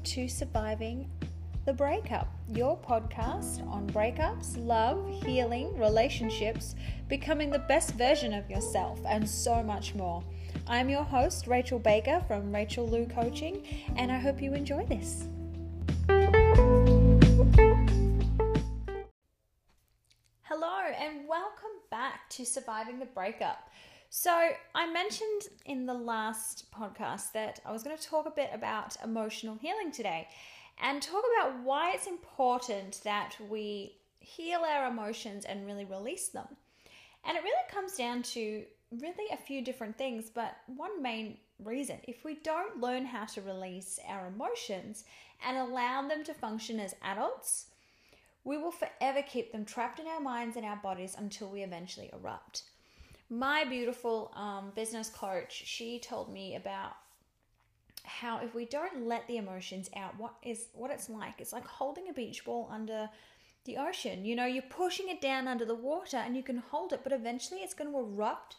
welcome to Surviving the Breakup, your podcast on breakups, love, healing, relationships, becoming the best version of yourself, and so much more. I'm your host, Rachel Baker from Rachel Lou Coaching, and I hope you enjoy this. Hello, and welcome back to Surviving the Breakup. So, I mentioned in the last podcast that I was going to talk a bit about emotional healing today and talk about why it's important that we heal our emotions and really release them. And it really comes down to really a few different things, but one main reason if we don't learn how to release our emotions and allow them to function as adults, we will forever keep them trapped in our minds and our bodies until we eventually erupt. My beautiful um, business coach, she told me about how if we don't let the emotions out, what is what it's like. It's like holding a beach ball under the ocean. You know, you're pushing it down under the water and you can hold it, but eventually it's going to erupt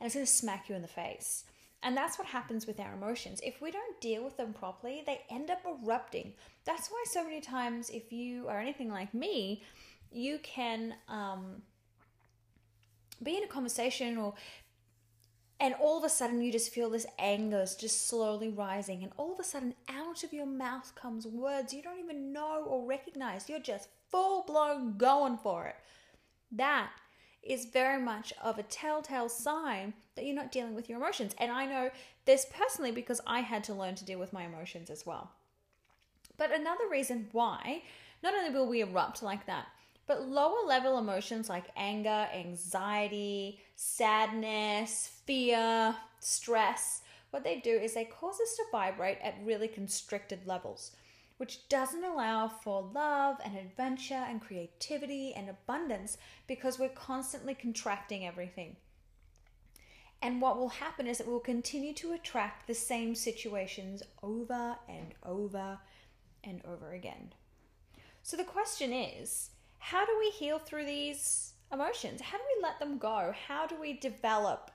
and it's going to smack you in the face. And that's what happens with our emotions. If we don't deal with them properly, they end up erupting. That's why so many times, if you are anything like me, you can um, be in a conversation or and all of a sudden you just feel this anger is just slowly rising and all of a sudden out of your mouth comes words you don't even know or recognize you're just full blown going for it that is very much of a telltale sign that you're not dealing with your emotions. And I know this personally because I had to learn to deal with my emotions as well. But another reason why, not only will we erupt like that, but lower level emotions like anger, anxiety, sadness, fear, stress, what they do is they cause us to vibrate at really constricted levels which doesn't allow for love and adventure and creativity and abundance because we're constantly contracting everything. And what will happen is that we'll continue to attract the same situations over and over and over again. So the question is how do we heal through these emotions? How do we let them go? How do we develop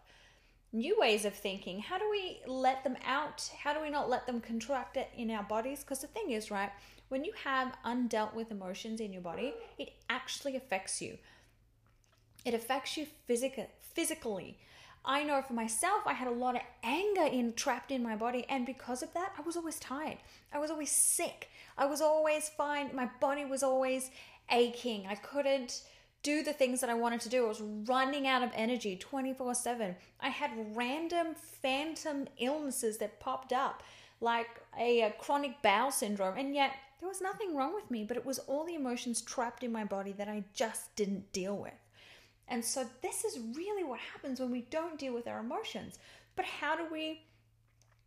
new ways of thinking. How do we let them out? How do we not let them contract it in our bodies? Because the thing is, right, when you have undealt with emotions in your body, it actually affects you. It affects you physic- physically. I know for myself, I had a lot of anger in trapped in my body, and because of that, I was always tired. I was always sick. I was always fine. My body was always aching. I couldn't do the things that I wanted to do. I was running out of energy 24 7. I had random phantom illnesses that popped up, like a, a, chronic bowel syndrome, and yet there was nothing wrong with me, but it was all the emotions trapped in my body that I just didn't deal with. And so, this is really what happens when we don't deal with our emotions. But how do we?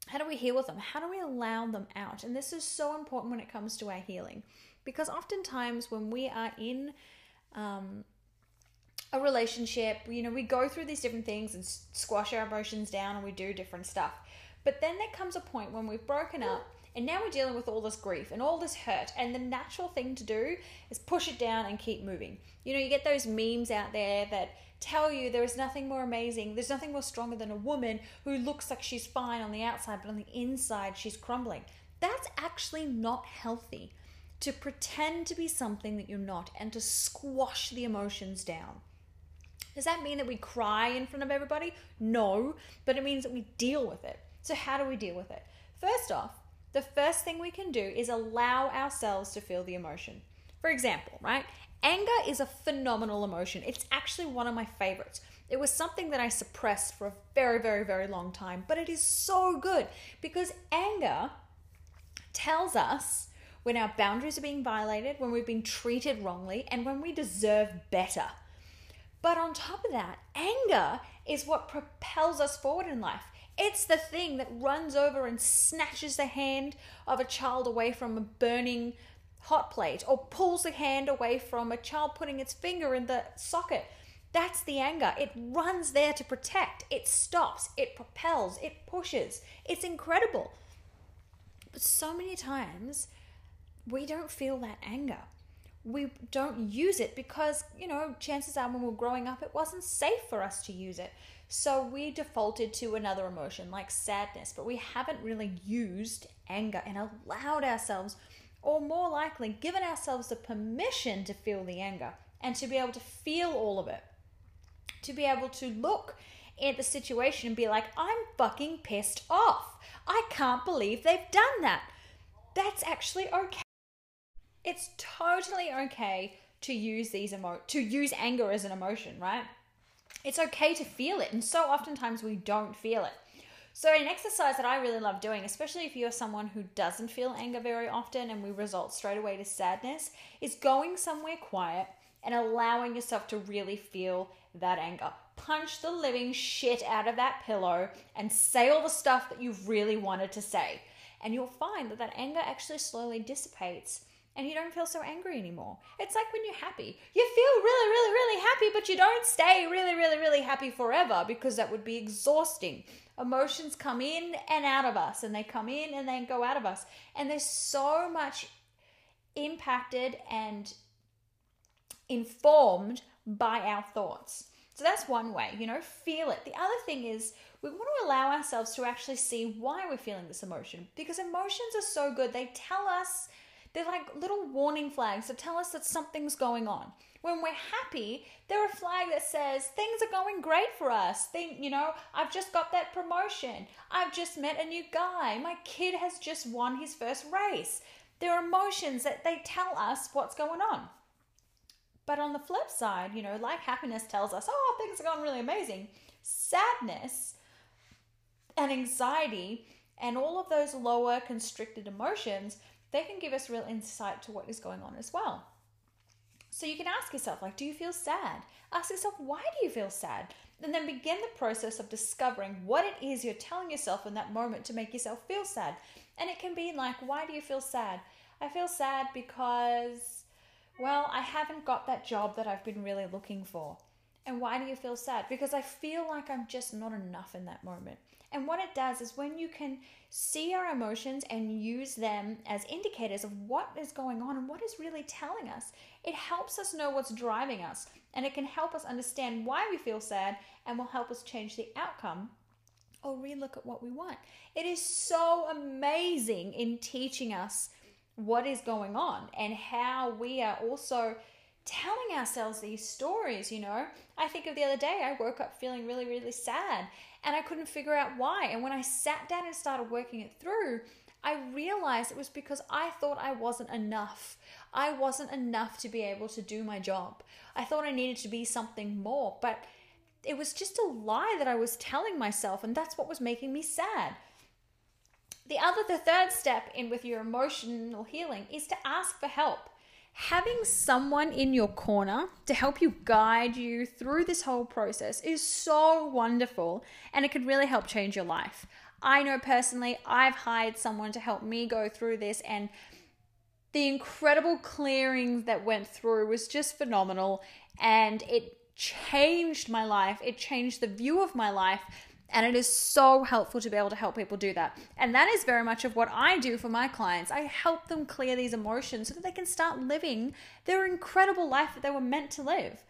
How do we heal with them? How do we allow them out? And this is so important when it comes to our healing. Because oftentimes, when we are in um, a relationship, you know, we go through these different things and squash our emotions down and we do different stuff. But then there comes a point when we've broken up and now we're dealing with all this grief and all this hurt. And the natural thing to do is push it down and keep moving. You know, you get those memes out there that tell you there is nothing more amazing, there's nothing more stronger than a woman who looks like she's fine on the outside, but on the inside she's crumbling. That's actually not healthy to pretend to be something that you're not and to squash the emotions down. Does that mean that we cry in front of everybody? No, but it means that we deal with it. So, how do we deal with it? First off, the first thing we can do is allow ourselves to feel the emotion. For example, right? Anger is a phenomenal emotion. It's actually one of my favorites. It was something that I suppressed for a very, very, very long time, but it is so good because anger tells us when our boundaries are being violated, when we've been treated wrongly, and when we deserve better. But on top of that, anger is what propels us forward in life. It's the thing that runs over and snatches the hand of a child away from a burning hot plate or pulls the hand away from a child putting its finger in the socket. That's the anger. It runs there to protect. It stops. It propels. It pushes. It's incredible. But so many times we don't feel that anger. we don't use it because, you know, chances are when we're growing up, it wasn't safe for us to use it. So we defaulted to another emotion like sadness, but we haven't really used anger and allowed ourselves, or more likely, given ourselves the permission to feel the anger and to be able to feel all of it. To be able to look at the situation and be like, I'm fucking pissed off. I can't believe they've done that. That's actually okay. It's totally okay to use these emo to use anger as an emotion, right? It's okay to feel it, and so oftentimes we don't feel it. So, an exercise that I really love doing, especially if you're someone who doesn't feel anger very often and we result straight away to sadness, is going somewhere quiet and allowing yourself to really feel that anger. Punch the living shit out of that pillow and say all the stuff that you've really wanted to say. And you'll find that that anger actually slowly dissipates and you don't feel so angry anymore. It's like when you're happy. You feel really, really, really happy, but you don't stay really, really, really happy forever because that would be exhausting. Emotions come in and out of us, and they come in and they go out of us. And there's so much impacted and informed by our thoughts. So that's one way, you know, feel it. The other thing is we want to allow ourselves to actually see why we're feeling this emotion because emotions are so good. They tell us, they're like little warning flags that tell us that something's going on. When we're happy, they're a flag that says things are going great for us. Think, you know, I've just got that promotion. I've just met a new guy. My kid has just won his first race. There are emotions that they tell us what's going on. But on the flip side, you know, like happiness tells us, oh, things are going really amazing. Sadness and anxiety and all of those lower constricted emotions, they can give us real insight to what is going on as well. So you can ask yourself, like, do you feel sad? Ask yourself, why do you feel sad? And then begin the process of discovering what it is you're telling yourself in that moment to make yourself feel sad. And it can be like, why do you feel sad? I feel sad because well, I haven't got that job that I've been really looking for. And why do you feel sad? Because I feel like I'm just not enough in that moment. And what it does is when you can see our emotions and use them as indicators of what is going on and what is really telling us, it helps us know what's driving us. And it can help us understand why we feel sad and will help us change the outcome or relook at what we want. It is so amazing in teaching us what is going on and how we are also telling ourselves these stories, you know. I think of the other day, I woke up feeling really, really sad and I couldn't figure out why. And when I sat down and started working it through, I realized it was because I thought I wasn't enough. I wasn't enough to be able to do my job. I thought I needed to be something more, but it was just a lie that I was telling myself, and that's what was making me sad. The other, the third step in with your emotional healing is to ask for help. Having someone in your corner to help you guide you through this whole process is so wonderful and it could really help change your life. I know personally, I've hired someone to help me go through this, and the incredible clearings that went through was just phenomenal. And it changed my life, it changed the view of my life and it is so helpful to be able to help people do that. And that is very much of what I do for my clients. I help them clear these emotions so that they can start living their incredible life that they were meant to live.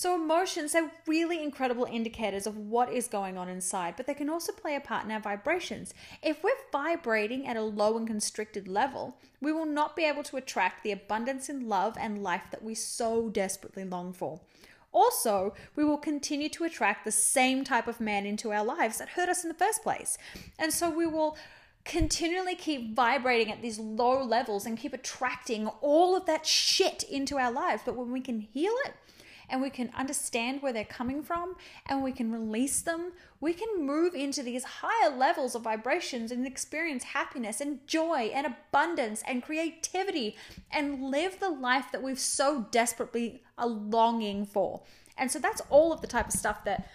So, emotions are really incredible indicators of what is going on inside, but they can also play a part in our vibrations. If we're vibrating at a low and constricted level, we will not be able to attract the abundance in love and life that we so desperately long for. Also, we will continue to attract the same type of man into our lives that hurt us in the first place. And so we will continually keep vibrating at these low levels and keep attracting all of that shit into our lives. But when we can heal it, and we can understand where they're coming from and we can release them, we can move into these higher levels of vibrations and experience happiness and joy and abundance and creativity and live the life that we've so desperately are longing for. And so that's all of the type of stuff that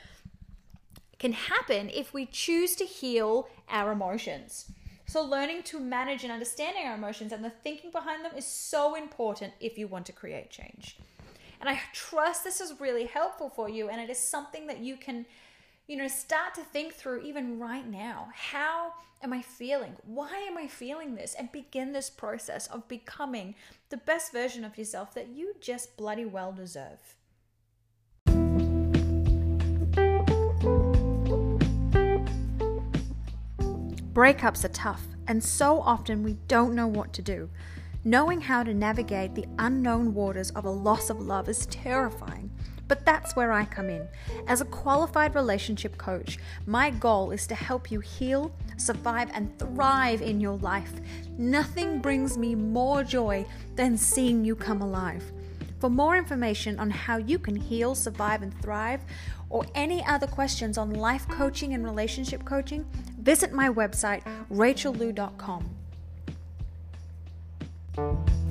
can happen if we choose to heal our emotions. So, learning to manage and understanding our emotions and the thinking behind them is so important if you want to create change. And I trust this is really helpful for you and it is something that you can You know, start to think through even right now how am I feeling? Why am I feeling this? And begin this process of becoming the best version of yourself that you just bloody well deserve. Breakups are tough, and so often we don't know what to do. Knowing how to navigate the unknown waters of a loss of love is terrifying. But that's where I come in. As a qualified relationship coach, my goal is to help you heal, survive, and thrive in your life. Nothing brings me more joy than seeing you come alive. For more information on how you can heal, survive, and thrive, or any other questions on life coaching and relationship coaching, visit my website, rachellou.com you.